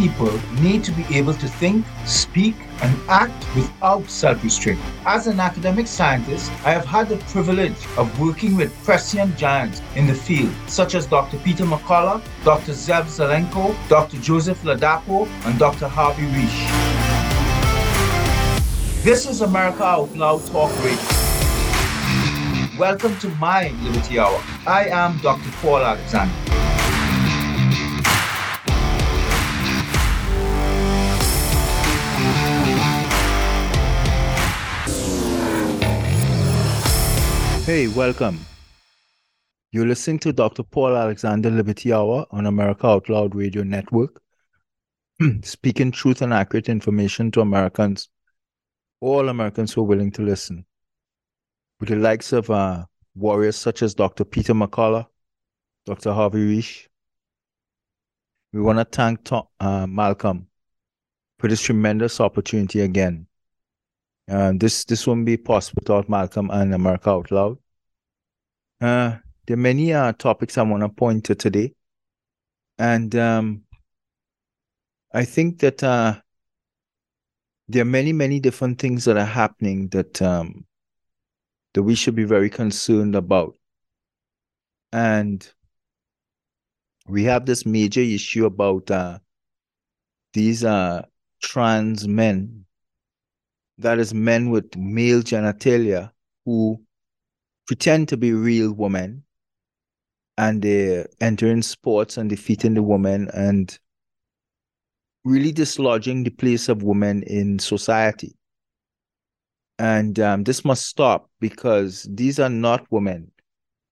people need to be able to think, speak, and act without self restraint. As an academic scientist, I have had the privilege of working with prescient giants in the field, such as Dr. Peter McCullough, Dr. Zev Zelenko, Dr. Joseph Ladapo, and Dr. Harvey Risch. This is America Out Loud Talk Radio. Welcome to my Liberty Hour. I am Dr. Paul Alexander. Hey, welcome. You're listening to Dr. Paul Alexander Liberty Hour on America Out Loud Radio Network, speaking truth and accurate information to Americans, all Americans who are willing to listen. With the likes of uh, warriors such as Dr. Peter McCullough, Dr. Harvey Risch. We want to thank uh, Malcolm for this tremendous opportunity again. Uh, this this wouldn't be possible without Malcolm and America Out Loud. Uh, there are many uh, topics I want to point to today, and um, I think that uh, there are many many different things that are happening that um, that we should be very concerned about, and we have this major issue about uh, these uh, trans men that is men with male genitalia who pretend to be real women and they enter in sports and defeating the women and really dislodging the place of women in society. And um, this must stop because these are not women.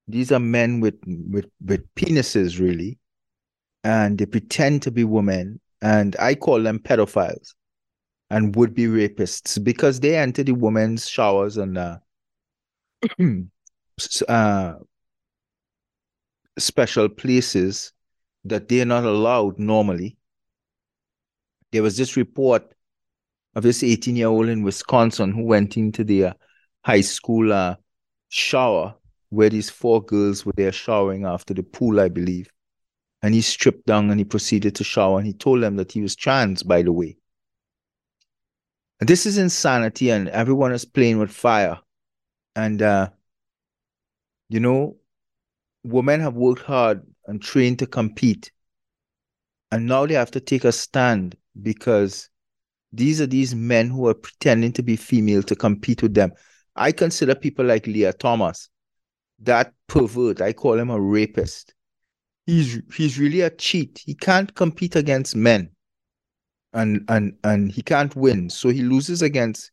These are men with, with, with penises, really. And they pretend to be women. And I call them pedophiles and would be rapists because they enter the women's showers and uh, uh, special places that they're not allowed normally. There was this report of this 18 year old in Wisconsin who went into the uh, high school uh, shower where these four girls were there showering after the pool, I believe. And he stripped down and he proceeded to shower and he told them that he was trans, by the way. This is insanity, and everyone is playing with fire. And, uh, you know, women have worked hard and trained to compete. And now they have to take a stand because these are these men who are pretending to be female to compete with them. I consider people like Lia Thomas, that pervert, I call him a rapist. He's he's really a cheat. He can't compete against men and and and he can't win. So he loses against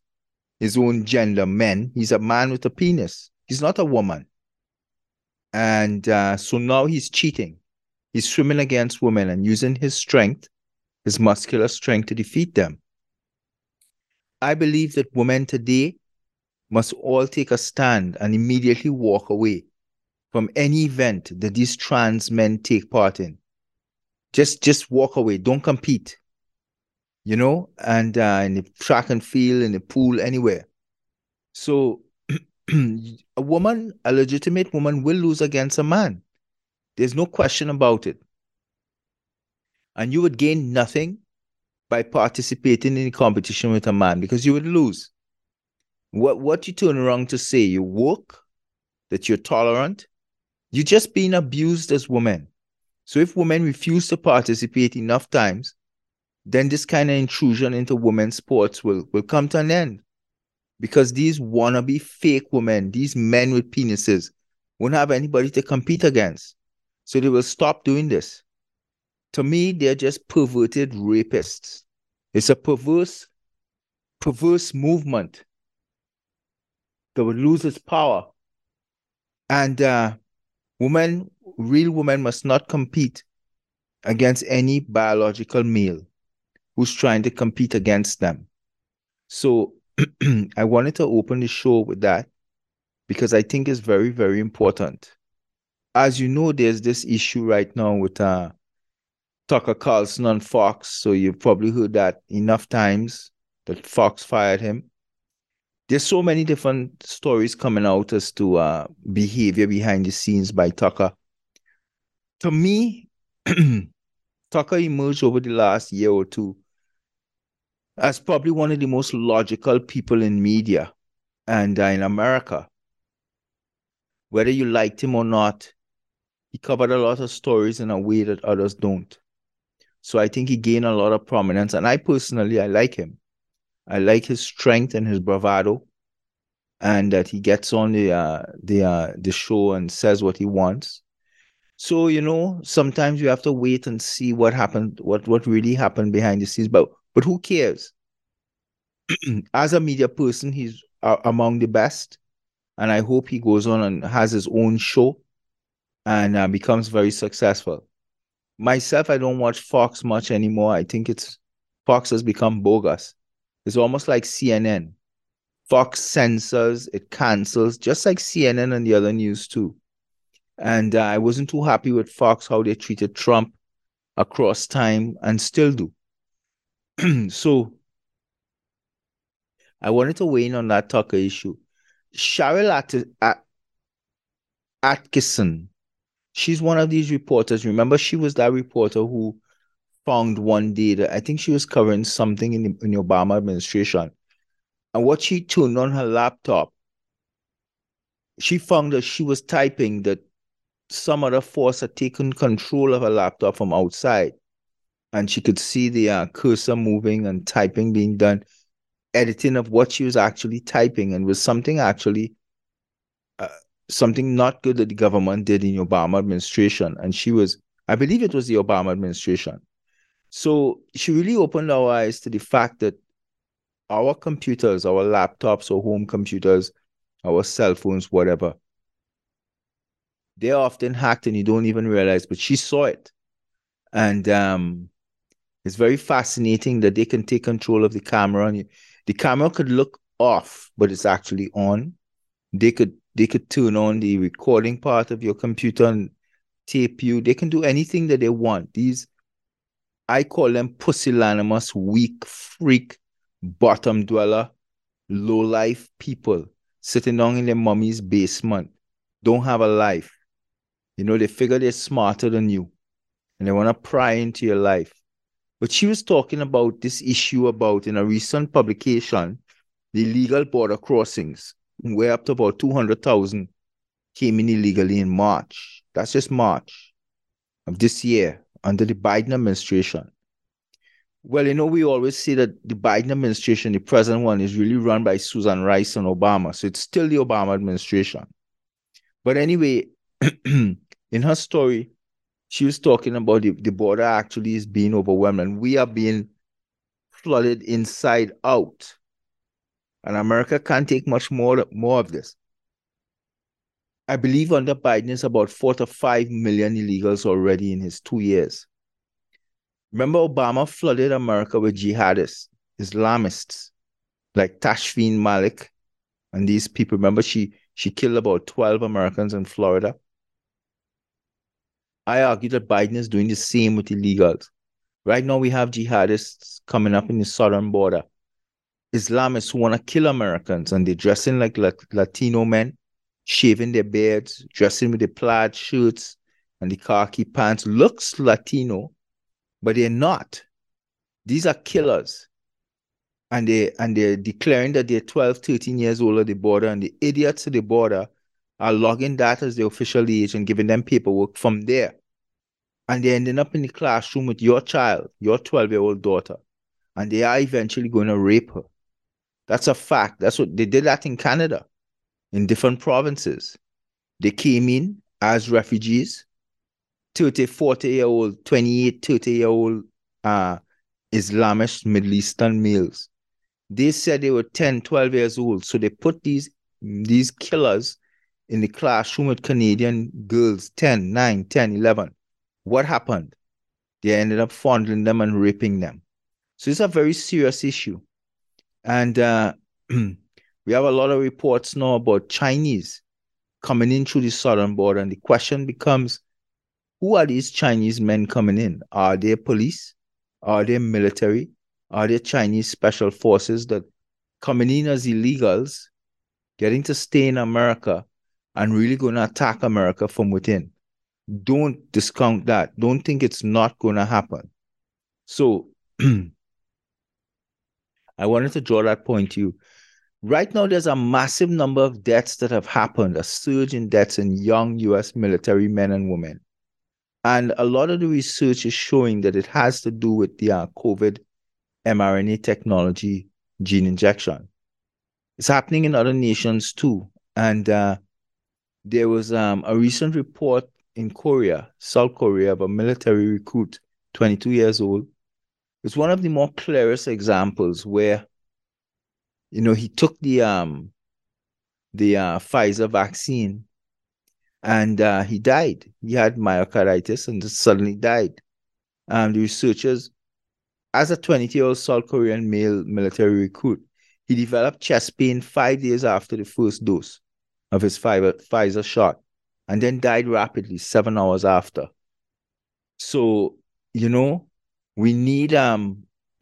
his own gender men. He's a man with a penis. He's not a woman. And uh, so now he's cheating. He's swimming against women and using his strength, his muscular strength, to defeat them. I believe that women today must all take a stand and immediately walk away from any event that these trans men take part in. Just just walk away. Don't compete you know, and uh, in the track and field, in the pool, anywhere. So a woman, a legitimate woman, will lose against a man. There's no question about it. And you would gain nothing by participating in a competition with a man because you would lose. What what you turn around to say, you woke, that you're tolerant, you're just being abused as women. So if women refuse to participate enough times, then this kind of intrusion into women's sports will, will come to an end. Because these wannabe fake women, these men with penises, won't have anybody to compete against. So they will stop doing this. To me, they're just perverted rapists. It's a perverse, perverse movement that will lose its power. And uh, women, real women must not compete against any biological male who's trying to compete against them. So I wanted to open the show with that because I think it's very, very important. As you know, there's this issue right now with uh, Tucker Carlson on Fox. So you've probably heard that enough times that Fox fired him. There's so many different stories coming out as to uh, behavior behind the scenes by Tucker. To me, Tucker emerged over the last year or two as probably one of the most logical people in media and uh, in America. Whether you liked him or not, he covered a lot of stories in a way that others don't. So I think he gained a lot of prominence. And I personally, I like him. I like his strength and his bravado, and that he gets on the uh, the uh, the show and says what he wants. So you know, sometimes you have to wait and see what happened, what what really happened behind the scenes. But but who cares? As a media person, he's uh, among the best, and I hope he goes on and has his own show and uh, becomes very successful. Myself, I don't watch Fox much anymore. I think it's Fox has become bogus. It's almost like CNN. Fox censors, it cancels, just like CNN and the other news too. And uh, I wasn't too happy with Fox how they treated Trump across time and still do. so I wanted to weigh in on that Tucker issue. Sharyl At- At- Attkisson, she's one of these reporters. Remember, she was that reporter who found one day that I think she was covering something in the, in the Obama administration. And what she tuned on her laptop, she found that she was typing that some other force had taken control of her laptop from outside. And she could see the uh, cursor moving and typing being done, editing of what she was actually typing, and was something actually uh, something not good that the government did in the Obama administration. And she was, I believe it was the Obama administration. So she really opened our eyes to the fact that our computers, our laptops or home computers, our cell phones, whatever, they're often hacked and you don't even realize, but she saw it. And um, it's very fascinating that they can take control of the camera and you, the camera could look off, but it's actually on. They could they could turn on the recording part of your computer and tape you. They can do anything that they want. These I call them pusillanimous, weak, freak, bottom dweller, low life people sitting down in their mommy's basement, don't have a life. You know, they figure they're smarter than you and they want to pry into your life. But she was talking about this issue about in a recent publication, the illegal border crossings, where up to about 200,000 came in illegally in March. That's just March of this year under the Biden administration. Well, you know, we always say that the Biden administration, the present one, is really run by Susan Rice and Obama. So it's still the Obama administration. But anyway, in her story, she was talking about the, the border actually is being overwhelmed and we are being flooded inside out. And America can't take much more, more of this. I believe under Biden is about four to five million illegals already in his two years. Remember, Obama flooded America with jihadists, Islamists, like Tashfeen Malik and these people. Remember, she she killed about 12 Americans in Florida. I argue that Biden is doing the same with illegals. Right now, we have jihadists coming up in the southern border. Islamists who want to kill Americans and they're dressing like Latino men shaving their beards, dressing with the plaid shirts and the khaki pants, looks Latino, but they're not. These are killers. And they and they're declaring that they're 12, 13 years old at the border, and the idiots at the border are logging that as the official age and giving them paperwork from there. And they're ending up in the classroom with your child, your 12-year-old daughter, and they are eventually going to rape her. That's a fact. That's what they did that in Canada in different provinces. They came in as refugees, 30, 40 year old, 28, 30 year old uh, Islamist Middle Eastern males. They said they were 10, 12 years old. So they put these, these killers in the classroom with Canadian girls, 10, 9, 10, 11. What happened? They ended up fondling them and raping them. So it's a very serious issue. And uh, We have a lot of reports now about Chinese coming in through the southern border, and the question becomes who are these Chinese men coming in? Are they police? Are they military? Are they Chinese special forces that coming in as illegals, getting to stay in America and really going to attack America from within? don't discount that. Don't think it's not going to happen. So I wanted to draw that point to you. Right now, there's a massive number of deaths that have happened, a surge in deaths in young US military men and women. And a lot of the research is showing that it has to do with the uh, COVID mRNA technology gene injection. It's happening in other nations too. And uh, there was um, a recent report in Korea, South Korea, of a military recruit, 22 years old. It's one of the more clearest examples where, you know, he took the um the uh, Pfizer vaccine and uh, he died. He had myocarditis and suddenly died. Um, the researchers, as a 20 year old South Korean male military recruit, he developed chest pain five days after the first dose of his Pfizer shot and then died rapidly seven hours after. So, you know, we need um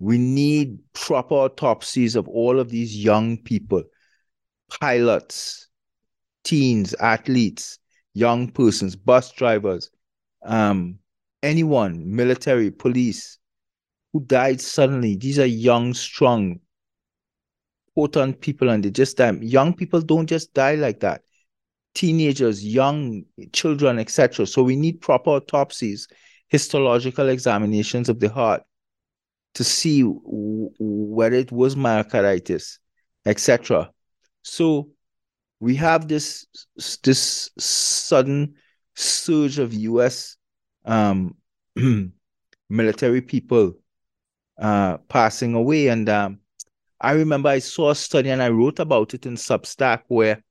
we need proper autopsies of all of these young people, pilots, teens, athletes, young persons, bus drivers, um, anyone, military, police, who died suddenly. These are young, strong, potent people, and they just die. Young people don't just die like that. Teenagers, young children, etc. So we need proper autopsies, histological examinations of the heart to see whether it was myocarditis, etc. So we have this this sudden surge of U.S. Um, military people uh, passing away. And um, I remember I saw a study and I wrote about it in Substack where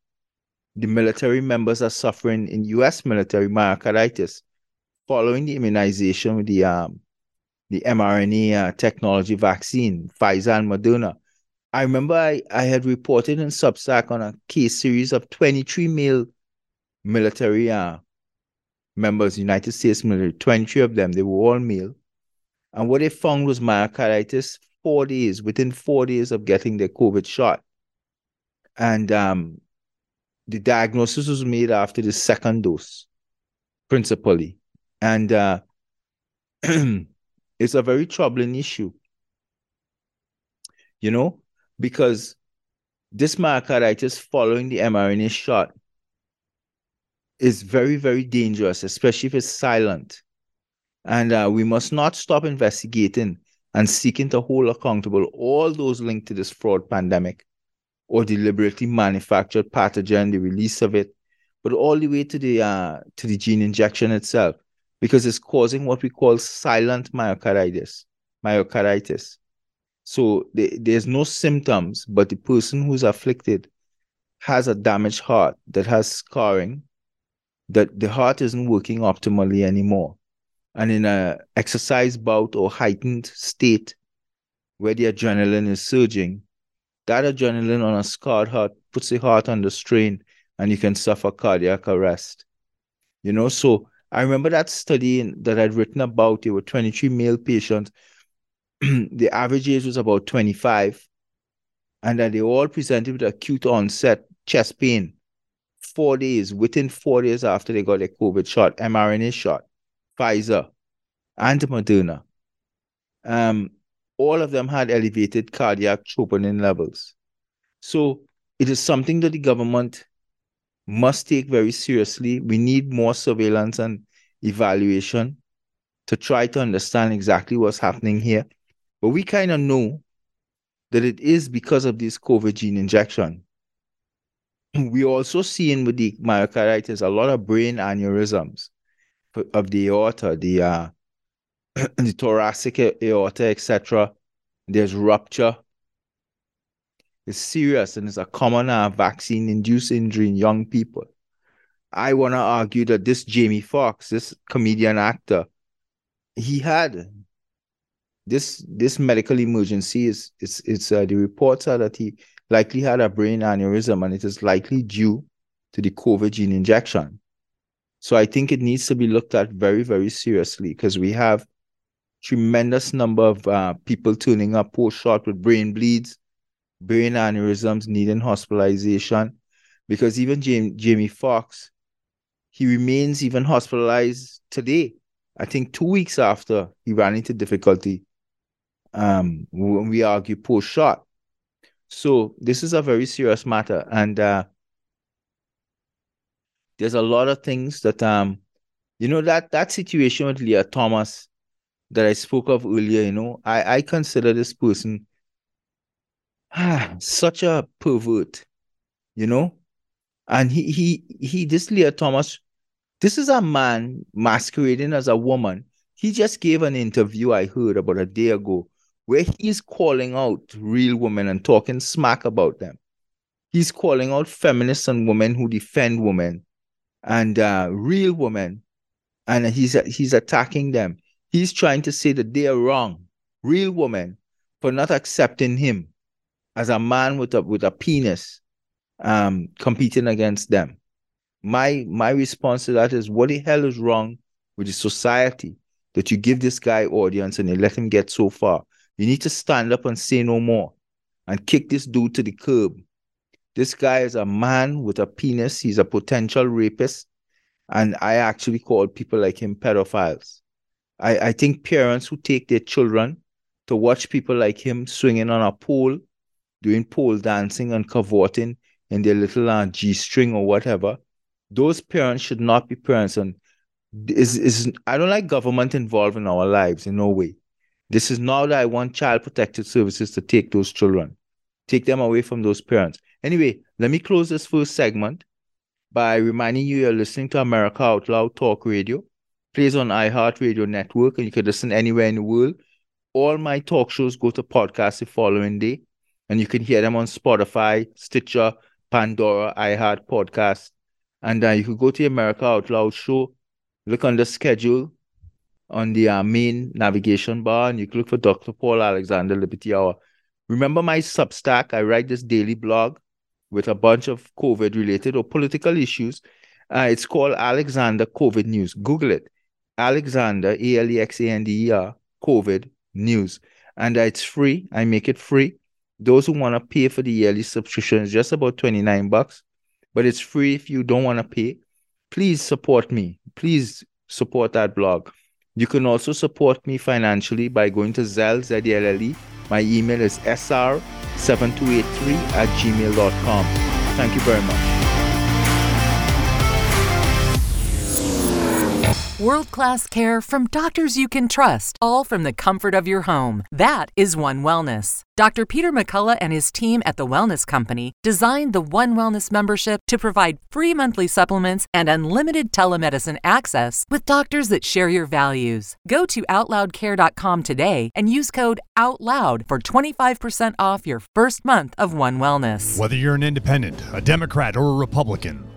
the military members are suffering in U.S. military myocarditis following the immunization with the um, the mRNA uh, technology vaccine, Pfizer and Moderna. I remember I, I had reported in Substack on a case series of 23 male military uh, members, United States military, 23 of them, they were all male. And what they found was myocarditis four days, within four days of getting their COVID shot. And um, the diagnosis was made after the second dose, principally. And uh, it's a very troubling issue, you know, because this myocarditis following the mRNA shot is very, very dangerous, especially if it's silent. And uh, we must not stop investigating and seeking to hold accountable all those linked to this fraud pandemic or deliberately manufactured pathogen, the release of it, but all the way to the uh, to the gene injection itself, because it's causing what we call silent myocarditis. Myocarditis. So the, there's no symptoms, but the person who's afflicted has a damaged heart that has scarring, that the heart isn't working optimally anymore and in a exercise bout or heightened state where the adrenaline is surging, that adrenaline on a scarred heart puts the heart under strain and you can suffer cardiac arrest. You know, so I remember that study that I'd written about. There were 23 male patients. the average age was about 25, and that they all presented with acute onset chest pain four days, within four days after they got their COVID shot, mRNA shot. Pfizer, and Moderna. Um, all of them had elevated cardiac troponin levels. So it is something that the government must take very seriously. We need more surveillance and evaluation to try to understand exactly what's happening here. But we kind of know that it is because of this COVID gene injection. We also seeing with the myocarditis a lot of brain aneurysms of the aorta, the uh, the thoracic aorta, etc. There's rupture. It's serious and it's a common uh, vaccine-induced injury in young people. I want to argue that this Jamie Foxx, this comedian actor, he had this this medical emergency. Is it's it's uh, the reports are that he likely had a brain aneurysm and it is likely due to the COVID gene injection. So I think it needs to be looked at very, very seriously because we have tremendous number of uh, people tuning up post-shot with brain bleeds, brain aneurysms, needing hospitalization. Because even Jamie, Jamie Foxx, he remains even hospitalized today. I think two weeks after he ran into difficulty, um, when we argue post shot. So this is a very serious matter, and uh, there's a lot of things that um, you know that that situation with Lia Thomas that I spoke of earlier. You know, I I consider this person ah, such a pervert, you know, and he he he this Lia Thomas this is a man masquerading as a woman. He just gave an interview I heard about a day ago where he's calling out real women and talking smack about them. He's calling out feminists and women who defend women and uh, real women, and he's he's attacking them. He's trying to say that they are wrong, real women, for not accepting him as a man with a with a penis, um, competing against them. My my response to that is what the hell is wrong with the society that you give this guy audience and you let him get so far? You need to stand up and say no more and kick this dude to the curb this guy is a man with a penis he's a potential rapist and i actually call people like him pedophiles i i think parents who take their children to watch people like him swinging on a pole doing pole dancing and cavorting in their little uh, g-string or whatever those parents should not be parents and is is I don't like government involved in our lives in no way. This is not that I want child protective services to take those children, take them away from those parents. Anyway, let me close this first segment by reminding you you're listening to America Out Loud Talk Radio, plays on iHeartRadio Network, and you can listen anywhere in the world. All my talk shows go to podcast the following day, and you can hear them on Spotify, Stitcher, Pandora, iHeart Podcast, and uh, you could go to America Out Loud show, look on the schedule on the uh, main navigation bar, and you can look for Dr. Paul Alexander Liberty Hour. Remember my Substack? I write this daily blog with a bunch of COVID related or political issues. Uh, it's called Alexander COVID News. Google it. Alexander, A L E X A N D E R, COVID News. And uh, it's free. I make it free. Those who want to pay for the yearly subscription is just about 29 bucks but it's free if you don't want to pay. Please support me. Please support that blog. You can also support me financially by going to Zelle, Z-E-L-L-E. My email is sr7283 at gmail.com. Thank you very much. World class care from doctors you can trust, all from the comfort of your home. That is One Wellness. Dr. Peter McCullough and his team at The Wellness Company designed the One Wellness membership to provide free monthly supplements and unlimited telemedicine access with doctors that share your values. Go to OutLoudCare.com today and use code OUTLOUD for 25% off your first month of One Wellness. Whether you're an independent, a Democrat, or a Republican,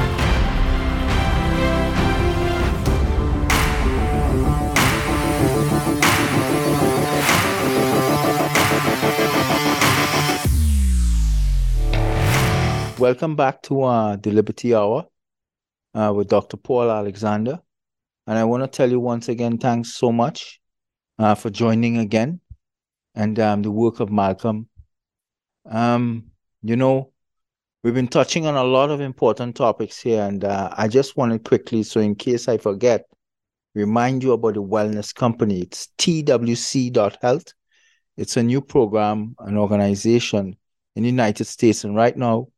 Welcome back to uh, the Liberty Hour uh, with Dr. Paul Alexander. And I want to tell you once again, thanks so much uh, for joining again and um, the work of Malcolm. Um, you know, we've been touching on a lot of important topics here, and uh, I just wanted quickly, so in case I forget, remind you about the Wellness Company. It's twc.health. It's a new program, an organization in the United States, and right now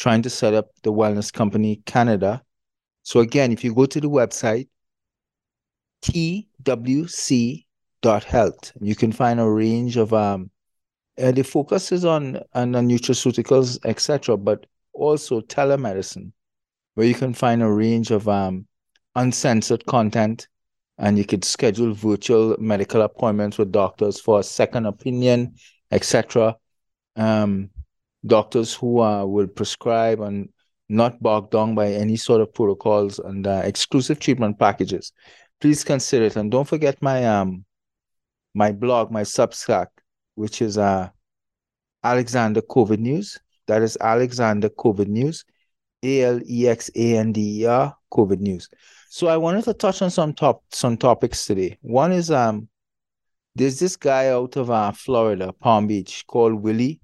trying to set up the Wellness Company Canada. So again, if you go to the website, twc.health. You can find a range of um, uh, the focus is on on nutraceuticals, etc., but also telemedicine, where you can find a range of um, uncensored content, and you could schedule virtual medical appointments with doctors for a second opinion, etc. Um, doctors who uh, will prescribe and not bogged down by any sort of protocols and uh, exclusive treatment packages. Please consider it, and don't forget my um my blog, my Substack, which is uh Alexander COVID News. That is Alexander COVID News, A L E X A N D E R COVID News. So I wanted to touch on some top some topics today. One is um there's this guy out of uh, Florida, Palm Beach, called Willy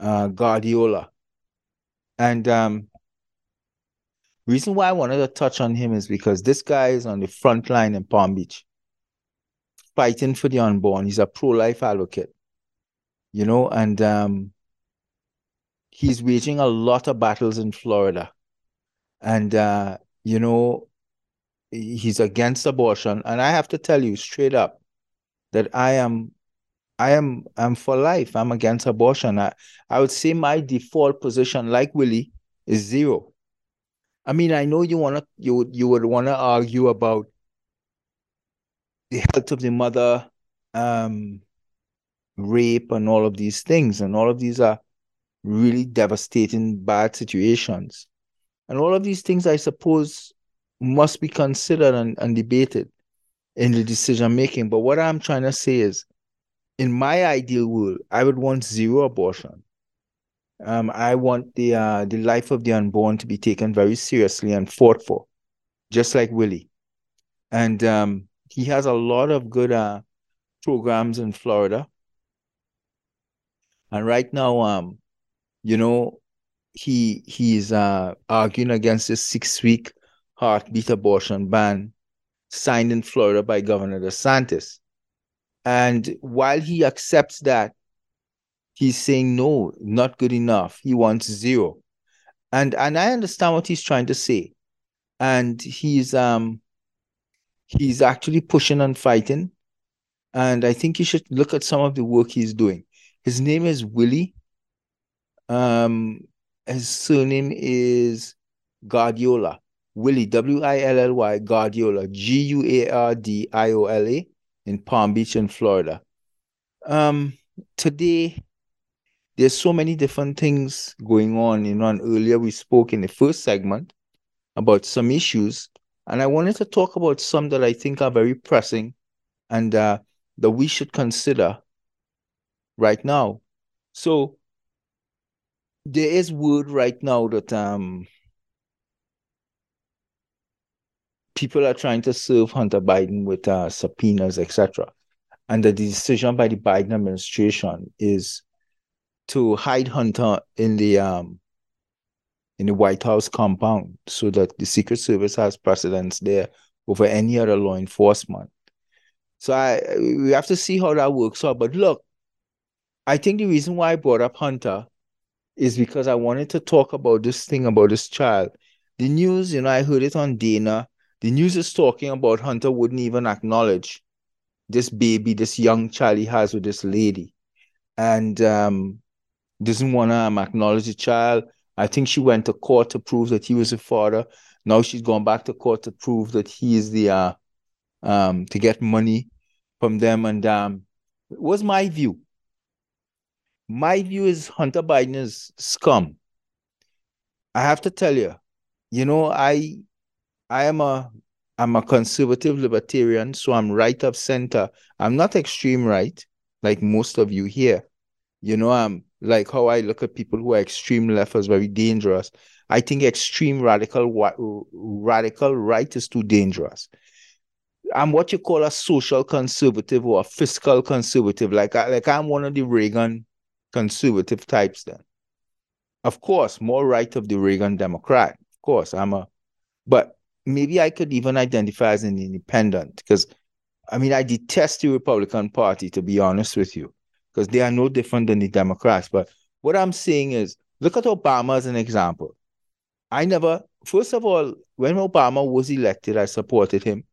uh, Guardiola. And um, reason why I wanted to touch on him is because this guy is on the front line in Palm Beach, fighting for the unborn. He's a pro-life advocate, you know, and um, he's waging a lot of battles in Florida. And uh, you know, he's against abortion. And I have to tell you straight up that I am I am I'm for life. I'm against abortion. I, I would say my default position, like Willy, is zero. I mean, I know you wanna you you would wanna argue about the health of the mother, um, rape, and all of these things, and all of these are really devastating, bad situations, and all of these things, I suppose, must be considered and, and debated in the decision making. But what I'm trying to say is in my ideal world, I would want zero abortion. Um, I want the uh, the life of the unborn to be taken very seriously and fought for, just like Willy. And um, he has a lot of good uh, programs in Florida. And right now, um, you know, he he's uh, arguing against this six week heartbeat abortion ban signed in Florida by Governor DeSantis. And while he accepts that, he's saying no, not good enough. He wants zero. And and I understand what he's trying to say. And he's um he's actually pushing and fighting. And I think you should look at some of the work he's doing. His name is Willy. Um, his surname is Guardiola. Willie, W I L L Y, Guardiola, G U A R D I O L A in Palm Beach in Florida. Um, today, there's so many different things going on. You know, and earlier we spoke in the first segment about some issues, and I wanted to talk about some that I think are very pressing and uh, that we should consider right now. So, there is word right now that um, people are trying to serve Hunter Biden with uh, subpoenas, etc. And the decision by the Biden administration is to hide Hunter in the um, in the White House compound so that the Secret Service has precedence there over any other law enforcement. So I we have to see how that works out. But look, I think the reason why I brought up Hunter is because I wanted to talk about this thing about this child. The news, you know, I heard it on Dana the news is talking about Hunter wouldn't even acknowledge this baby, this young child he has with this lady, and um, doesn't want to um, acknowledge the child. I think she went to court to prove that he was a father. Now she's gone back to court to prove that he is the uh, um, to get money from them. And um, my view. My view is Hunter Biden is scum. I have to tell you, you know, I I am a I'm a conservative libertarian, so I'm right of center. I'm not extreme right, like most of you here. You know, I'm like how I look at people who are extreme left as very dangerous. I think extreme radical radical right is too dangerous. I'm what you call a social conservative or a fiscal conservative. Like, like I'm one of the Reagan conservative types. Then, of course, more right of the Reagan Democrat. Of course, I'm a, but maybe I could even identify as an independent because I mean, I detest the Republican Party, to be honest with you, because they are no different than the Democrats. But what I'm saying is, look at Obama as an example. I never, first of all, when Obama was elected, I supported him.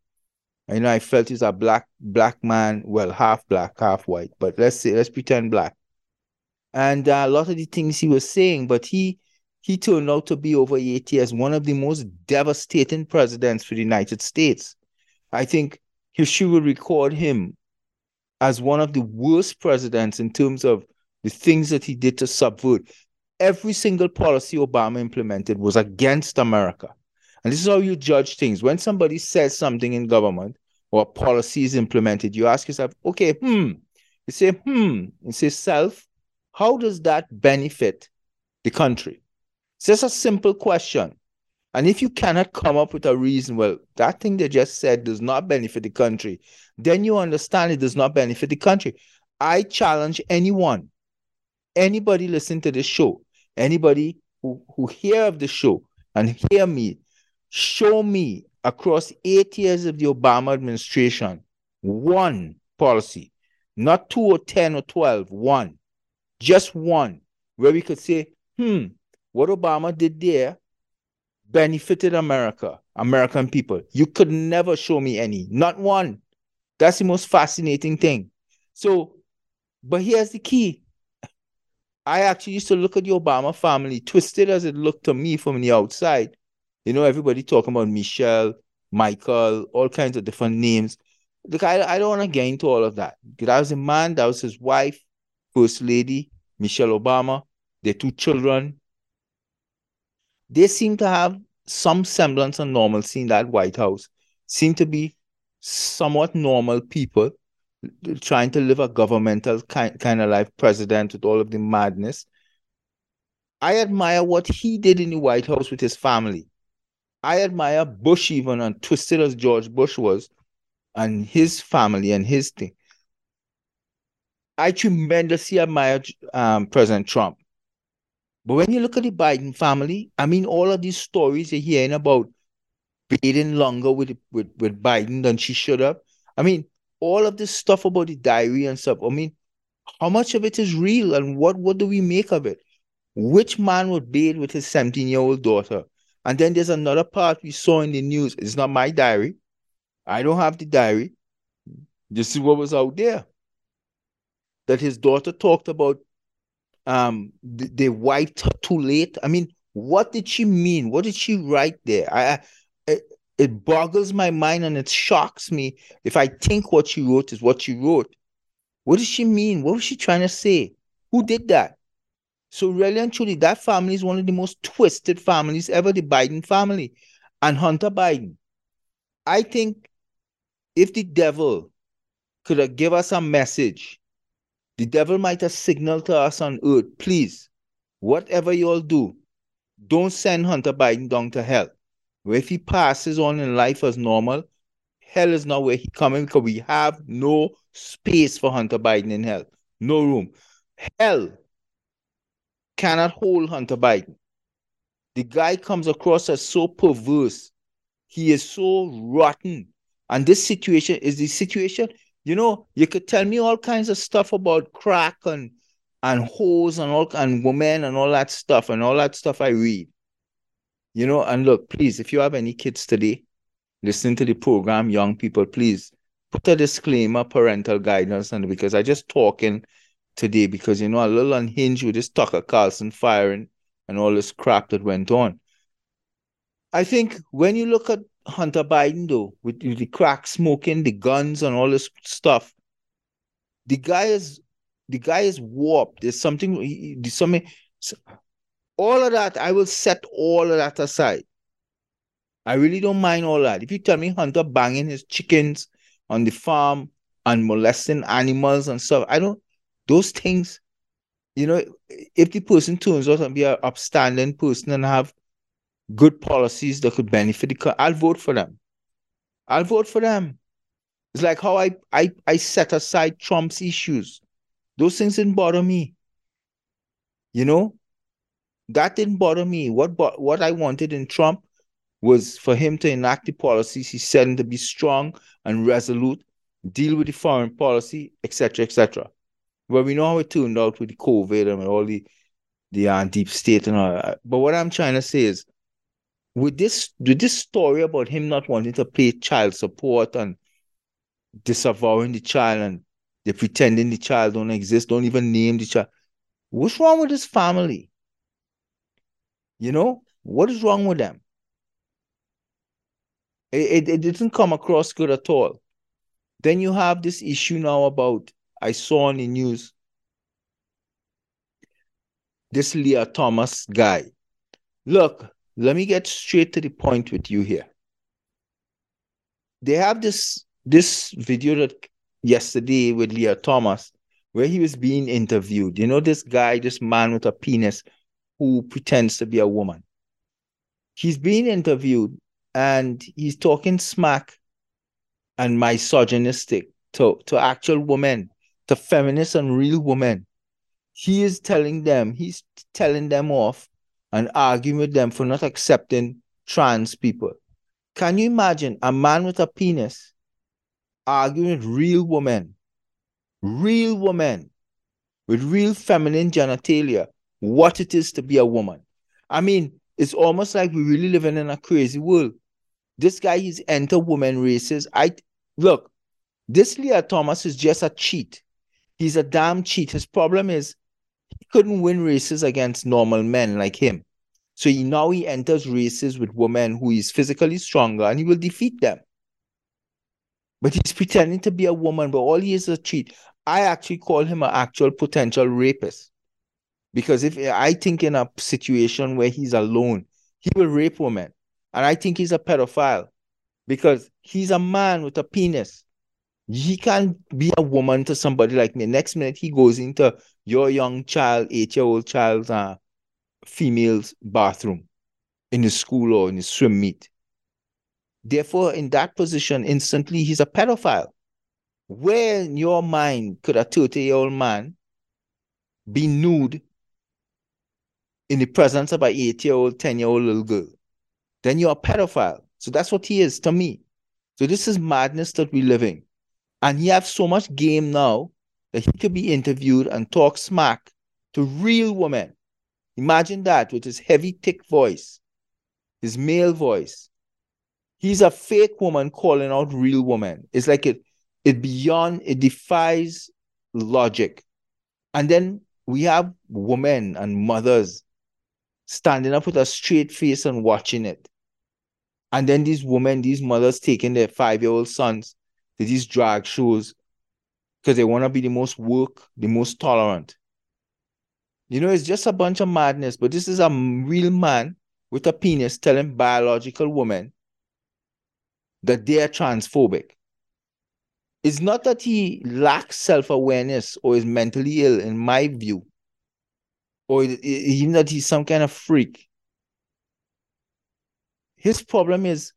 You know, I felt he's a black black man, well, half black, half white, but let's say let's pretend black. And uh, a lot of the things he was saying, but he he turned out to be over eight years one of the most devastating presidents for the United States. I think history will record him as one of the worst presidents in terms of the things that he did to subvert. Every single policy Obama implemented was against America. And this is how you judge things. When somebody says something in government or policy is implemented, you ask yourself, okay, hmm. You say, hmm. You say, self, how does that benefit the country? It's just a simple question. And if you cannot come up with a reason, well, that thing they just said does not benefit the country, then you understand it does not benefit the country. I challenge anyone, anybody listening to this show, anybody who, who hear of the show and hear me, show me across eight years of the Obama administration one policy, not two or 10 or 12, one, just one, where we could say, hmm, what Obama did there benefited America, American people. You could never show me any, not one. That's the most fascinating thing. So, but here's the key. I actually used to look at the Obama family, twisted as it looked to me from the outside. You know, everybody talking about Michelle, Michael, all kinds of different names. Look, I, I don't want to get into all of that. That was a man, that was his wife, First Lady, Michelle Obama, their two children. They seem to have some semblance of normalcy in that White House. Seem to be somewhat normal people trying to live a governmental kind, kind of life, president with all of the madness. I admire what he did in the White House with his family. I admire Bush even and twisted as George Bush was, and his family and his thing. I tremendously admire um, President Trump. But when you look at the Biden family, I mean, all of these stories you're hearing about bathing longer with, with, with Biden than she should have. I mean, all of this stuff about the diary and stuff. I mean, how much of it is real and what, what do we make of it? Which man would bathe with his 17 year old daughter? And then there's another part we saw in the news. It's not my diary. I don't have the diary. This is what was out there. That his daughter talked about um they wiped her too late. I mean, what did she mean? What did she write there? I, it, it boggles my mind and it shocks me if I think what she wrote is what she wrote. What did she mean? What was she trying to say? Who did that? So really and truly, that family is one of the most twisted families ever, the Biden family and Hunter Biden. I think if the devil could have give us a message, the devil might have signaled to us on earth, please, whatever you all do, don't send Hunter Biden down to hell. Where if he passes on in life as normal, hell is not where he coming because we have no space for Hunter Biden in hell. No room. Hell cannot hold Hunter Biden. The guy comes across as so perverse. He is so rotten. And this situation is the situation, you know, you could tell me all kinds of stuff about crack and and hoes and all and women and all that stuff and all that stuff I read. You know, and look, please, if you have any kids today, listen to the program, young people, please put a disclaimer, parental guidance, and because I just talking today because you know a little unhinged with this Tucker Carlson firing and all this crap that went on. I think when you look at Hunter Biden though, with the crack smoking, the guns and all this stuff, the guy is the guy is warped. There's something there's something all of that, I will set all of that aside. I really don't mind all that. If you tell me Hunter banging his chickens on the farm and molesting animals and stuff, I don't those things, you know, if the person turns out to be an upstanding person and have good policies that could benefit the country, I'll vote for them. I'll vote for them. It's like how I, I, I set aside Trump's issues. Those things didn't bother me. You know, that didn't bother me. What what I wanted in Trump was for him to enact the policies he said to be strong and resolute, deal with the foreign policy, etc., etc. Well, we know how it turned out with the COVID and all the the uh, deep state and all that. But what I'm trying to say is, with this with this story about him not wanting to pay child support and disavowing the child and they're pretending the child don't exist, don't even name the child. What's wrong with this family? You know, what is wrong with them? It, it, it didn't come across good at all. Then you have this issue now about, I saw on the news, this Lia Thomas guy. Look, let me get straight to the point with you here. They have this this video that yesterday with Lia Thomas where he was being interviewed. You know, this guy, this man with a penis who pretends to be a woman. He's being interviewed and he's talking smack and misogynistic to, to actual women, to feminists and real women. He is telling them, he's telling them off and arguing with them for not accepting trans people. Can you imagine a man with a penis arguing with real women, real women with real feminine genitalia, what it is to be a woman? I mean, it's almost like we're really living in a crazy world. This guy, he's enter woman races. I look, this Lia Thomas is just a cheat. He's a damn cheat. His problem is couldn't win races against normal men like him. So he now he enters races with women who is physically stronger and he will defeat them. But he's pretending to be a woman, but all he is a cheat. I actually call him an actual potential rapist. Because if I think in a situation where he's alone, he will rape women. And I think he's a pedophile because he's a man with a penis. He can't be a woman to somebody like me. Next minute, he goes into your young child, eight year old child's uh, female's bathroom in his school or in his swim meet. Therefore, in that position, instantly he's a pedophile. Where in your mind could a 30 year old man be nude in the presence of an 8 year old, 10 year old little girl? Then you're a pedophile. So that's what he is to me. So this is madness that we're living. And he has so much game now that he could be interviewed and talk smack to real women. Imagine that with his heavy, thick voice, his male voice. He's a fake woman calling out real woman. It's like it, it beyond, it defies logic. And then we have women and mothers standing up with a straight face and watching it. And then these women, these mothers taking their five-year-old sons to these drag shows because they want to be the most woke, the most tolerant. You know, it's just a bunch of madness, but this is a real man with a penis telling biological women that they are transphobic. It's not that he lacks self awareness or is mentally ill, in my view, or even that he's some kind of freak. His problem is,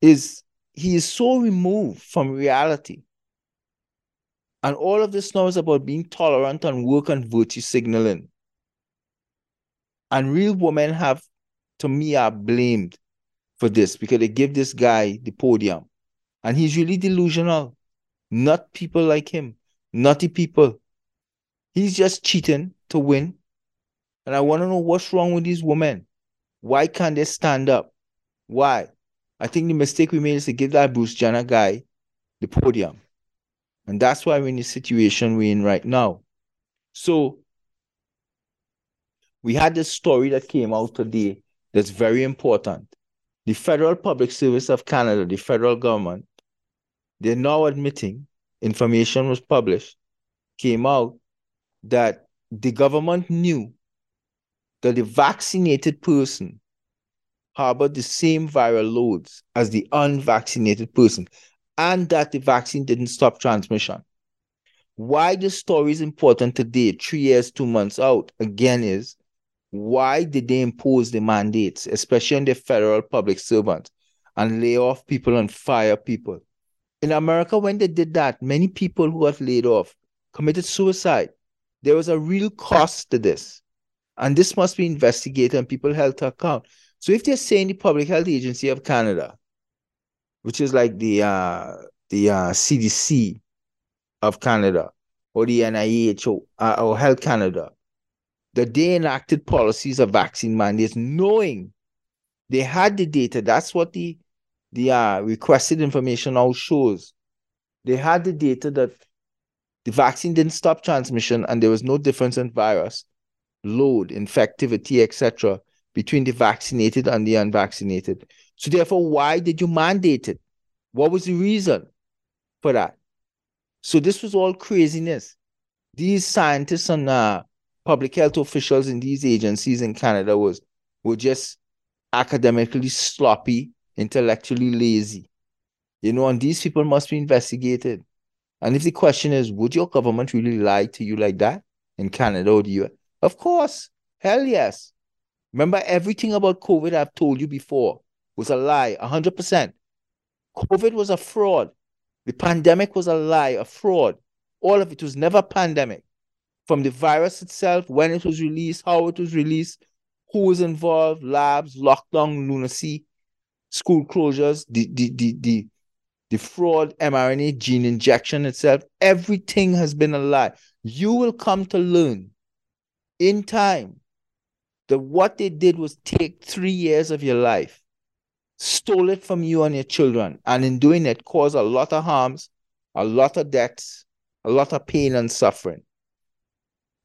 is he is so removed from reality. And all of this now is about being tolerant and work on virtue signaling. And real women have, to me, are blamed for this because they give this guy the podium. And he's really delusional. Not people like him, naughty people. He's just cheating to win. And I want to know what's wrong with these women. Why can't they stand up? Why? I think the mistake we made is to give that Bruce Jenner guy the podium. And that's why we're in the situation we're in right now. So we had this story that came out today that's very important the Federal Public Service of Canada, the federal government, they're now admitting information was published, came out that the government knew that the vaccinated person harbored the same viral loads as the unvaccinated person, and that the vaccine didn't stop transmission. Why this story is important today, three years, two months out, again, is why did they impose the mandates, especially on the federal public servants, and lay off people and fire people? In America, when they did that, many people who got laid off committed suicide. There was a real cost to this. And this must be investigated and people held to account. So if they're saying the Public Health Agency of Canada, which is like the uh, the uh, CDC of Canada or the NIH or, uh, or Health Canada, that they enacted policies of vaccine mandates knowing they had the data. That's what the the uh, requested information now shows they had the data that the vaccine didn't stop transmission and there was no difference in virus load, infectivity, etc., between the vaccinated and the unvaccinated. So therefore, why did you mandate it? What was the reason for that? So this was all craziness. These scientists and uh, public health officials in these agencies in Canada was were just academically sloppy, intellectually lazy. You know, and these people must be investigated. And if the question is, would your government really lie to you like that in Canada or the US? Of course. Hell yes. Remember, everything about COVID I've told you before was a lie, 100%. COVID was a fraud. The pandemic was a lie, a fraud. All of it was never pandemic. From the virus itself, when it was released, how it was released, who was involved, labs, lockdown, lunacy, school closures, the, the, the, the, the fraud, mRNA gene injection itself, everything has been a lie. You will come to learn in time that what they did was take three years of your life, stole it from you and your children, and in doing it, caused a lot of harms, a lot of deaths, a lot of pain and suffering.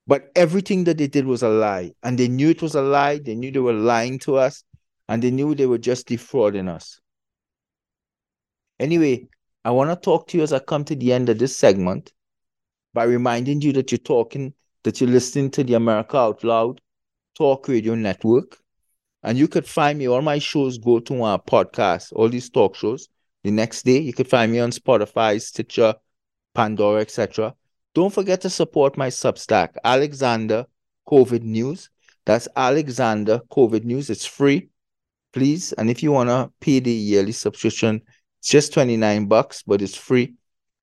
But everything that they did was a lie. And they knew it was a lie. They knew they were lying to us. And they knew they were just defrauding us. Anyway, I want to talk to you as I come to the end of this segment by reminding you that you're talking, that you're listening to the America Out Loud Talk Radio Network. And you could find me, all my shows go to our podcast, all these talk shows. The next day, you could find me on Spotify, Stitcher, Pandora, etc. Don't forget to support my Substack, Alexander COVID News. That's Alexander COVID News. It's free, please. And if you want to pay the yearly subscription, it's just 29 bucks, but it's free.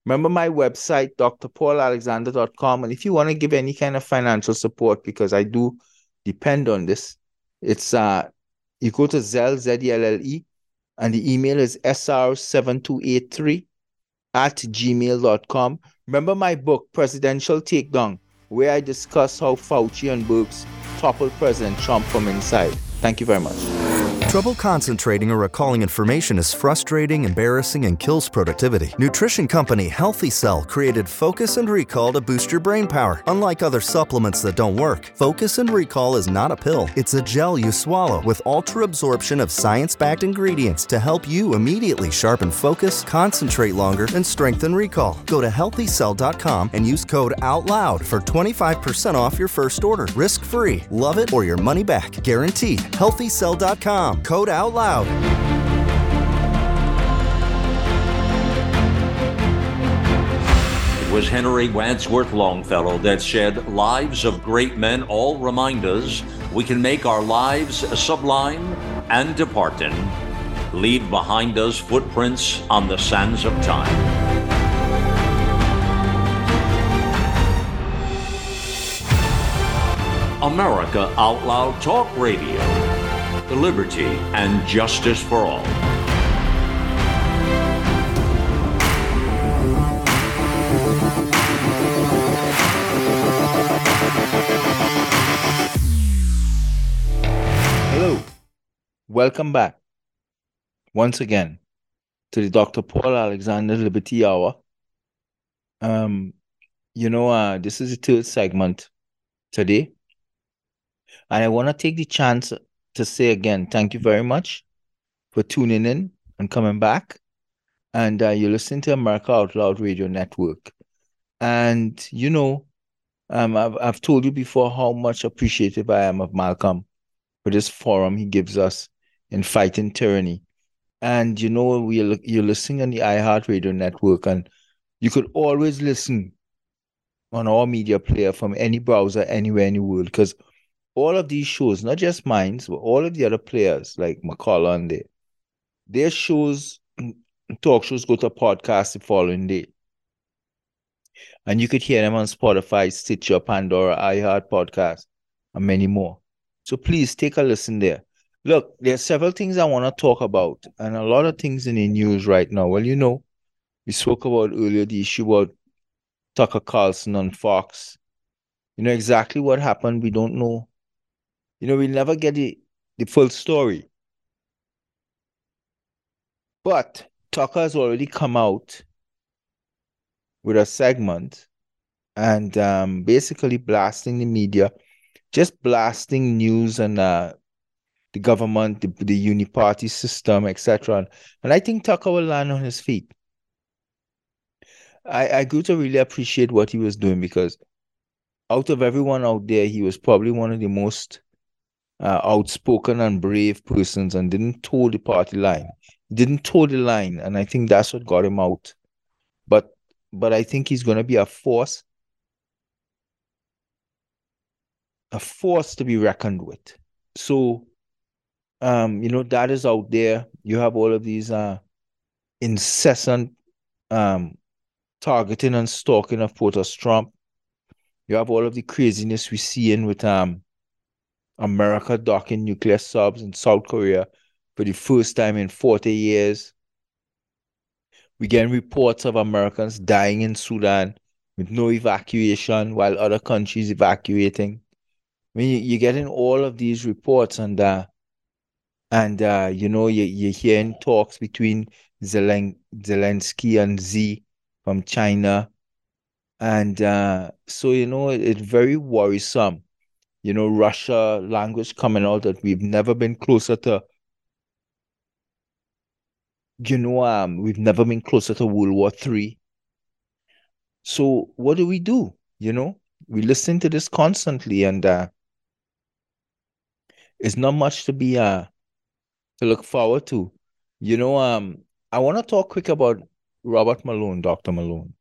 Remember my website, drpaulalexander.com. And if you want to give any kind of financial support, because I do depend on this, it's uh you go to Zelle, Z-E-L-L-E, and the email is sr7283 at gmail.com. Remember my book, Presidential Takedown, where I discuss how Fauci and Birx toppled President Trump from inside. Thank you very much. Trouble concentrating or recalling information is frustrating, embarrassing, and kills productivity. Nutrition company Healthy Cell created Focus and Recall to boost your brain power. Unlike other supplements that don't work, Focus and Recall is not a pill. It's a gel you swallow with ultra absorption of science backed ingredients to help you immediately sharpen focus, concentrate longer, and strengthen recall. Go to healthycell.com and use code OUTLOUD for 25% off your first order. Risk free. Love it or your money back. Guaranteed. Healthycell.com code out loud. It was Henry Wadsworth Longfellow that said, Lives of great men all remind us we can make our lives sublime and departing, leave behind us footprints on the sands of time. America Out Loud Talk Radio liberty, and justice for all. Hello. Welcome back once again to the Dr. Paul Alexander Liberty Hour. Um, you know, uh, this is the third segment today. And I want to take the chance to say again, thank you very much for tuning in and coming back. And uh, you're listening to America Out Loud Radio Network. And, you know, um, I've, I've told you before how much appreciative I am of Malcolm for this forum he gives us in fighting tyranny. And, you know, we're, you're listening on the iHeart Radio Network, and you could always listen on our media player from any browser anywhere in the world because all of these shows, not just mine, but all of the other players like McCullough and they, their shows, talk shows go to podcast the following day. And you could hear them on Spotify, Stitcher, Pandora, iHeart Podcast, and many more. So please take a listen there. Look, there are several things I want to talk about, and a lot of things in the news right now. Well, you know, we spoke about earlier the issue about Tucker Carlson on Fox. You know exactly what happened. We don't know you know, we never get the, the full story. But Tucker has already come out with a segment and um, basically blasting the media, just blasting news and uh, the government, the, the uniparty system, etc. And I think Tucker will land on his feet. I, I grew to really appreciate what he was doing because out of everyone out there, he was probably one of the most uh, outspoken and brave persons and didn't toe the party line. Didn't toe the line, and I think that's what got him out. But but I think he's going to be a force, a force to be reckoned with. So, um, you know, that is out there. You have all of these uh, incessant um, targeting and stalking of Protest Trump. You have all of the craziness we see in with um America docking nuclear subs in South Korea for the first time in 40 years. We get reports of Americans dying in Sudan with no evacuation while other countries evacuating. I mean, you're getting all of these reports, and uh, and uh, you know, you, you're hearing talks between Zelen- Zelensky and Xi from China, and uh, so you know, it's very worrisome you know, Russia language coming out that we've never been closer to, you know, um, we've never been closer to World War Three. So what do we do? You know, we listen to this constantly, and uh, it's not much to be uh to look forward to. You know, um, I want to talk quick about Robert Malone, Dr. Malone.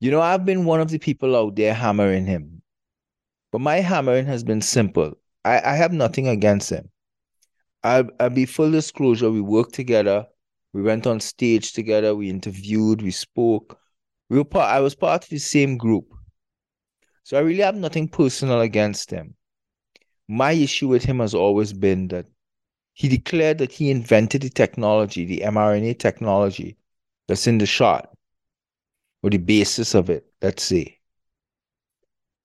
You know, I've been one of the people out there hammering him. But my hammering has been simple. I, I have nothing against him. I'll, I'll be full disclosure. We worked together. We went on stage together. We interviewed. We spoke. We were part, I was part of the same group. So I really have nothing personal against him. My issue with him has always been that he declared that he invented the technology, the mRNA technology that's in the shot, or the basis of it, let's say.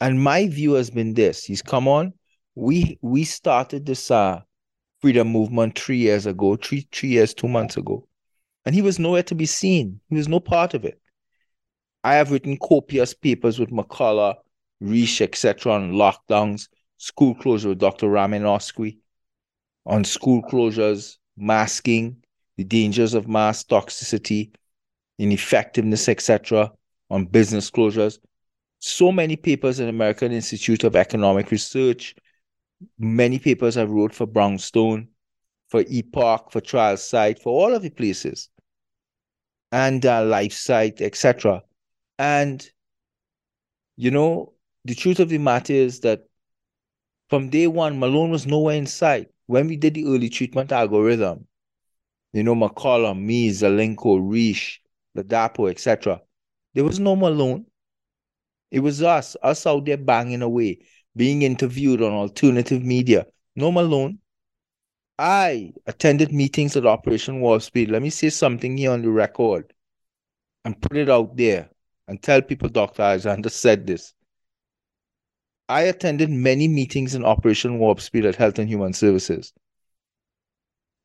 And my view has been this: He's come on. We we started this uh freedom movement three years ago, three three years, two months ago, and he was nowhere to be seen. He was no part of it. I have written copious papers with McCullough, Risch, etc. on lockdowns, school closure with Dr. Ramin Oskoui, on school closures, masking, the dangers of mass toxicity, ineffectiveness, etc. On business closures so many papers in American Institute of Economic Research. Many papers I wrote for Brownstone, for Epoch, for Trial Site, for all of the places, and uh, LifeSite, etc. And you know, the truth of the matter is that from day one, Malone was nowhere in sight. When we did the early treatment algorithm, you know, McCullough, me, Zelenko, Risch, Ladapo, etc. There was no Malone. It was us, us out there banging away, being interviewed on alternative media. No Malone. I attended meetings at Operation Warp Speed. Let me say something here on the record and put it out there and tell people Dr. Alexander said this. I attended many meetings in Operation Warp Speed at Health and Human Services.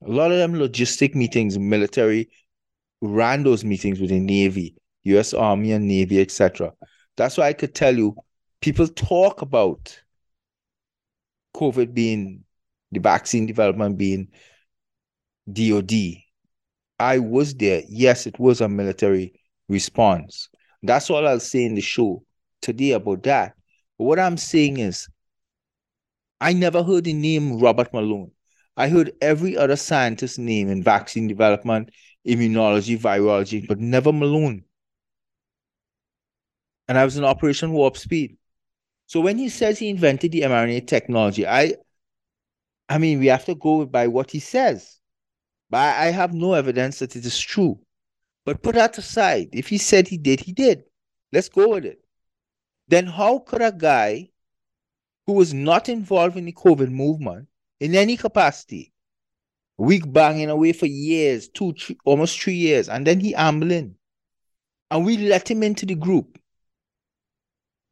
A lot of them logistic meetings, military ran those meetings with the Navy, US Army and Navy, etc. That's why I could tell you people talk about COVID being the vaccine development being DOD. I was there. Yes, it was a military response. That's all I'll say in the show today about that. But what I'm saying is, I never heard the name Robert Malone. I heard every other scientist name in vaccine development, immunology, virology, but never Malone and I was in Operation Warp Speed. So when he says he invented the mRNA technology, I I mean we have to go by what he says. But I have no evidence that it is true. But put that aside. If he said he did, he did. Let's go with it. Then how could a guy who was not involved in the COVID movement in any capacity, week banging away for years, two, three, almost three years, and then he ambling, and we let him into the group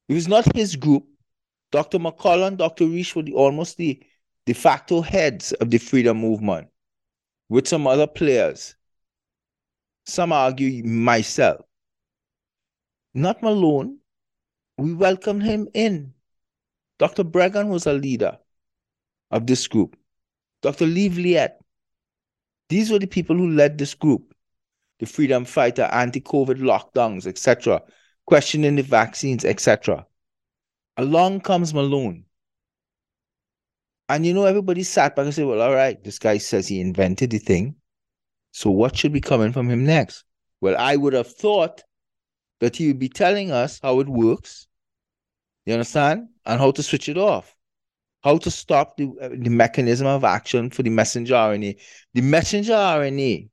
it was not his group. Dr. McCullough and Dr. Risch were the, almost the de facto heads of the freedom movement with some other players. Some argue myself. not Malone. We welcomed him in. Dr. Breggin was a leader of this group. Dr. Liet. These were the people who led this group, the freedom fighter, anti-COVID lockdowns, etc., questioning the vaccines, etc. Along comes Malone. And you know, everybody sat back and said, well, all right, this guy says he invented the thing. So what should be coming from him next? Well, I would have thought that he would be telling us how it works. You understand? And how to switch it off. How to stop the, uh, the mechanism of action for the messenger RNA. The messenger RNA,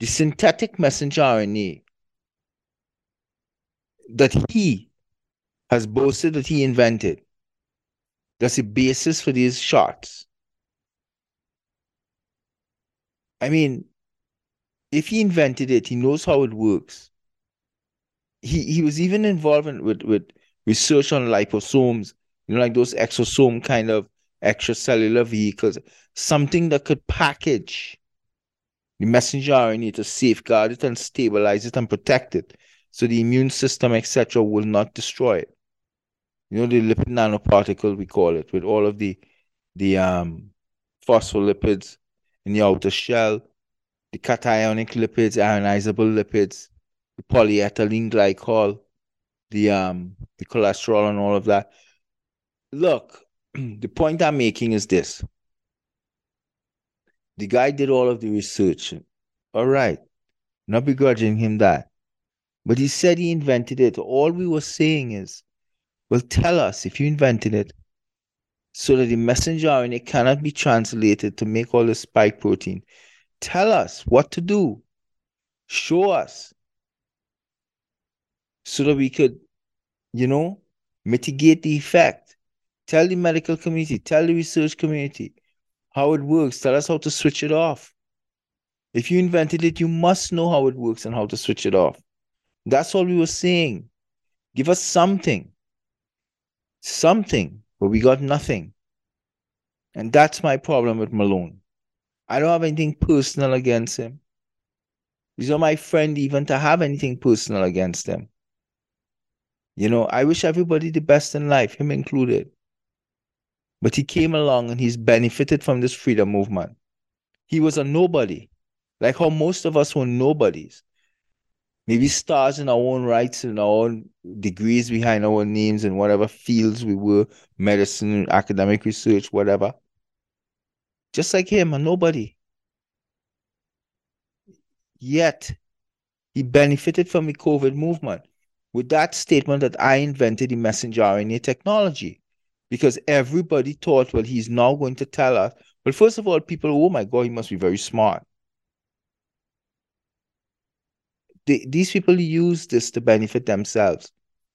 the synthetic messenger RNA that he has boasted that he invented. That's the basis for these shots. I mean, if he invented it, he knows how it works. He he was even involved in, with with research on liposomes, you know, like those exosome kind of extracellular vehicles, something that could package the messenger RNA to safeguard it and stabilize it and protect it, so the immune system, etc., will not destroy it. You know, the lipid nanoparticle we call it, with all of the the um phospholipids in the outer shell, the cationic lipids, ionizable lipids, the polyethylene glycol, the um the cholesterol and all of that. Look, the point I'm making is this. The guy did all of the research. All right. Not begrudging him that. But he said he invented it. All we were saying is, well, tell us if you invented it so that the messenger RNA cannot be translated to make all the spike protein. Tell us what to do. Show us so that we could, you know, mitigate the effect. Tell the medical community, tell the research community how it works. Tell us how to switch it off. If you invented it, you must know how it works and how to switch it off. That's all we were saying. Give us something. Something, but we got nothing. And that's my problem with Malone. I don't have anything personal against him. He's not my friend even to have anything personal against him. You know, I wish everybody the best in life, him included. But he came along and he's benefited from this freedom movement. He was a nobody, like how most of us were nobodies. Maybe stars in our own rights and our own degrees behind our names in whatever fields we were medicine, academic research, whatever just like him, a nobody. Yet, he benefited from the COVID movement with that statement that I invented the messenger RNA technology. Because everybody thought, well, he's now going to tell us. Well, first of all, people, oh my God, he must be very smart. They, these people use this to benefit themselves,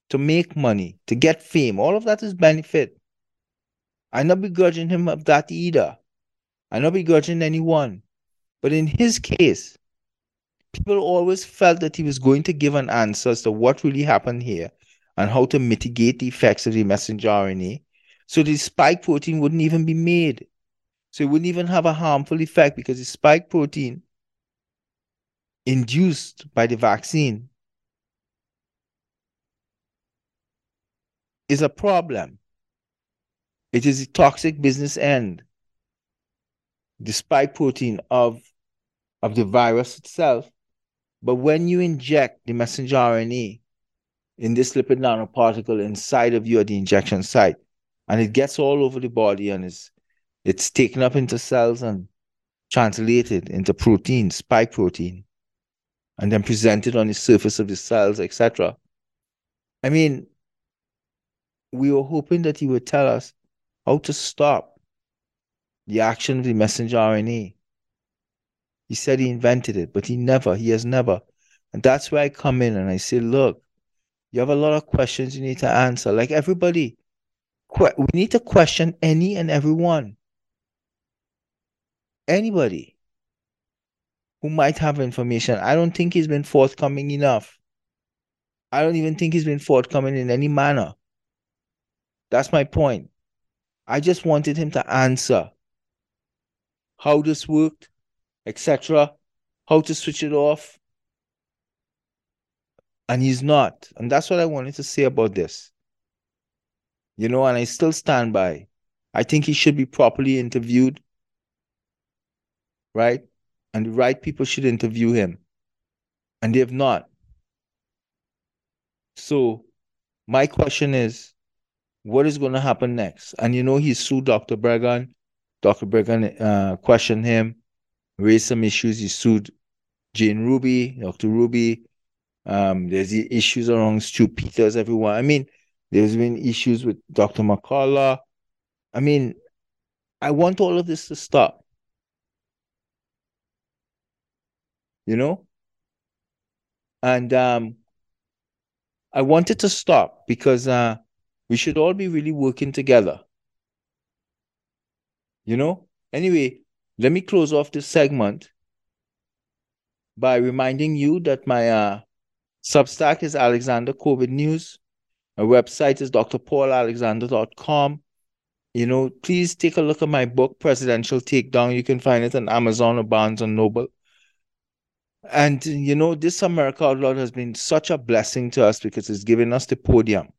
to make money, to get fame. All of that is benefit. I'm not begrudging him of that either. I'm not begrudging anyone. But in his case, people always felt that he was going to give an answer as to what really happened here and how to mitigate the effects of the messenger RNA. So the spike protein wouldn't even be made. So it wouldn't even have a harmful effect because the spike protein induced by the vaccine is a problem. It is a toxic business end the spike protein of, of the virus itself. But when you inject the messenger RNA in this lipid nanoparticle inside of you at the injection site, and it gets all over the body and it's it's taken up into cells and translated into protein, spike protein, and then presented on the surface of the cells, etc. I mean, we were hoping that he would tell us how to stop the action of the messenger RNA. He said he invented it, but he never, he has never. And that's where I come in and I say, look, you have a lot of questions you need to answer. Like everybody, we need to question any and everyone. Anybody who might have information. I don't think he's been forthcoming enough. I don't even think he's been forthcoming in any manner. That's my point. I just wanted him to answer how this worked, etc., how to switch it off. And he's not. And that's what I wanted to say about this. You know, and I still stand by. I think he should be properly interviewed, right? And the right people should interview him. And they have not. So, my question is what is going to happen next? And you know, he sued Dr. Breggin. Dr. Breggin uh, questioned him, raised some issues. He sued Jane Ruby, Dr. Ruby. Um, there's the issues around Stu Peters, everyone. I mean, there's been issues with Dr. McCullough. I mean, I want all of this to stop. You know? And um, I wanted to stop because uh, we should all be really working together. You know? Anyway, let me close off this segment by reminding you that my uh, Substack is Alexander COVID News. My website is drpaulalexander.com. You know, please take a look at my book, Presidential Takedown. You can find it on Amazon or Barnes and Noble. And, you know, this America Out has been such a blessing to us because it's given us the podium.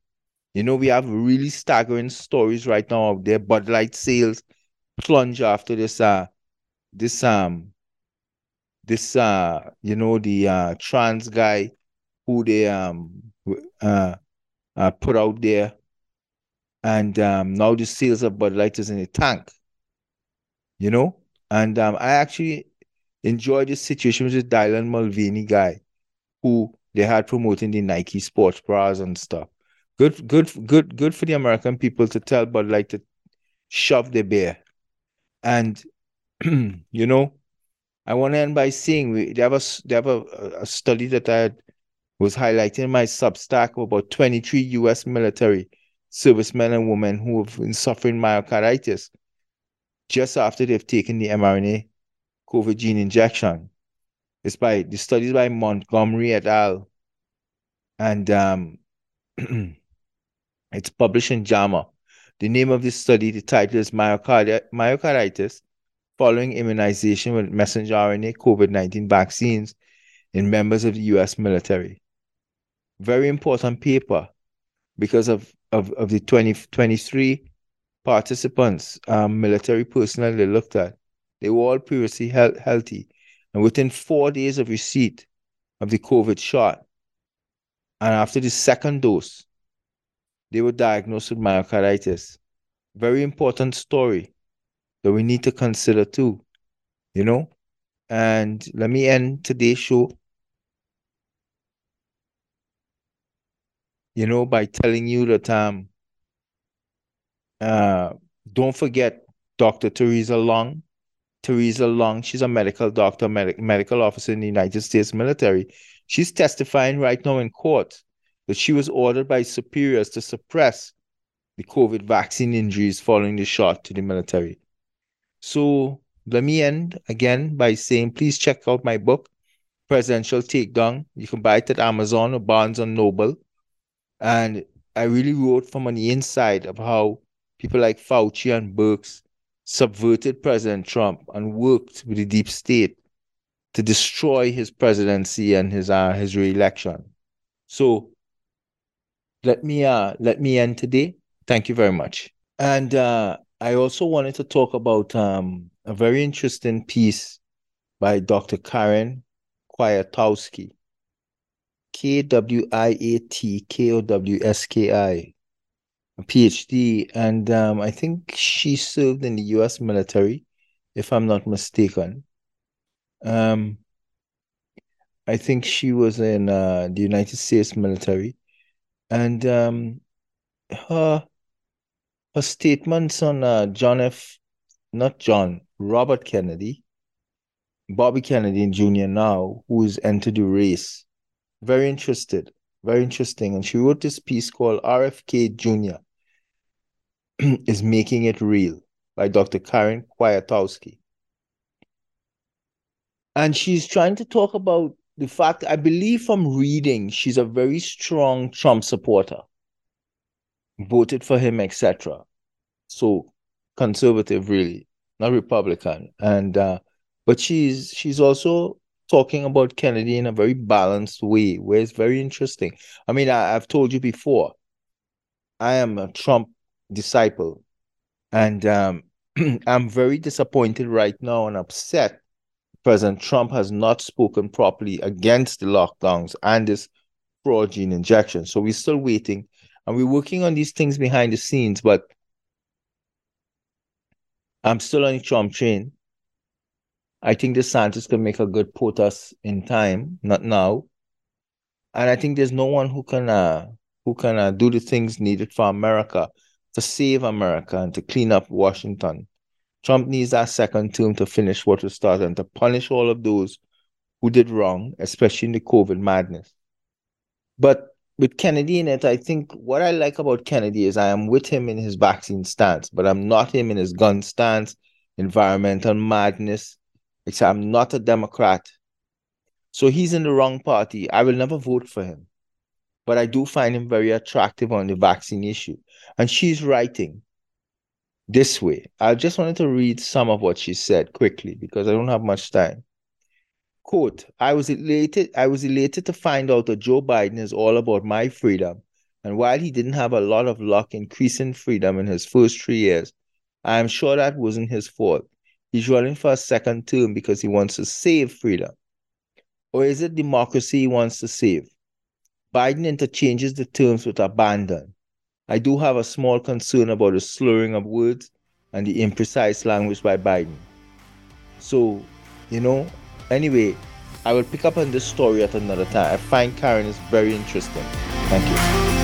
You know, we have really staggering stories right now out there. Bud Light sales plunge after this, uh, this, um, this, uh, you know, the uh, trans guy who they, um, uh, uh, put out there. And um, now the sales of Bud Light is in a tank, you know? And um, I actually enjoyed this situation with this Dylan Mulvaney guy who they had promoting the Nike sports bras and stuff. Good, good, good, good for the American people to tell Bud Light to shove the bear. And you know, I want to end by saying we they have a they have a, a study that I had was highlighting in my Substack about 23 US military servicemen and women who have been suffering myocarditis just after they've taken the mRNA COVID gene injection. It's by the studies by Montgomery et al. And um, it's published in JAMA. The name of this study, the title is Myocard- Myocarditis Following Immunization with Messenger RNA COVID 19 Vaccines in Members of the US Military very important paper because of, of, of the 2023 participants, um, military personnel they looked at. They were all previously he- healthy. And within four days of receipt of the COVID shot, and after the second dose, they were diagnosed with myocarditis. Very important story that we need to consider too, you know? And let me end today's show you know, by telling you that um uh don't forget Dr. Theresa Long. Theresa Long, she's a medical doctor, med- medical officer in the United States military. She's testifying right now in court that she was ordered by superiors to suppress the COVID vaccine injuries following the shot to the military. So let me end again by saying please check out my book, Presidential Takedown. You can buy it at Amazon or Barnes and Noble. And I really wrote from the inside of how people like Fauci and Birx subverted President Trump and worked with the deep state to destroy his presidency and his uh, his reelection. So let me uh let me end today. Thank you very much. And uh, I also wanted to talk about um, a very interesting piece by Dr. Karen Kwiatkowski. K W I A T K O W S K I, PhD, and um, I think she served in the U.S. military, if I'm not mistaken. Um, I think she was in uh, the United States military, and um, her her statements on uh, John F. Not John, Robert Kennedy, Bobby Kennedy Jr. now, who's entered the race very interested, very interesting. And she wrote this piece called RFK Jr. is Making It Real by Dr. Karen Kwiatkowski. And she's trying to talk about the fact, I believe from reading, she's a very strong Trump supporter, voted for him, etc. So conservative, really, not Republican. And uh, but she's she's also talking about Kennedy in a very balanced way, where it's very interesting. I mean, I, have told you before, I am a Trump disciple, and um, I'm very disappointed right now and upset. President Trump has not spoken properly against the lockdowns and this fraud gene injection. So we're still waiting, and we're working on these things behind the scenes, but I'm still on the Trump train. I think the DeSantis can make a good POTUS in time, not now. And I think there's no one who can uh, who can uh, do the things needed for America to save America and to clean up Washington. Trump needs that second term to finish what was started and to punish all of those who did wrong, especially in the COVID madness. But with Kennedy in it, I think what I like about Kennedy is I am with him in his vaccine stance, but I'm not him in his gun stance, environmental madness, I'm not a Democrat. So he's in the wrong party. I will never vote for him. But I do find him very attractive on the vaccine issue. And she's writing this way. I just wanted to read some of what she said quickly because I don't have much time. Quote, I was elated, I was elated to find out that Joe Biden is all about my freedom. And while he didn't have a lot of luck increasing freedom in his first three years, I am sure that wasn't his fault. He's running for a second term because he wants to save freedom. Or is it democracy he wants to save? Biden interchanges the terms with abandon. I do have a small concern about the slurring of words and the imprecise language by Biden. So, you know, anyway, I will pick up on this story at another time. I find Karen is very interesting. Thank you.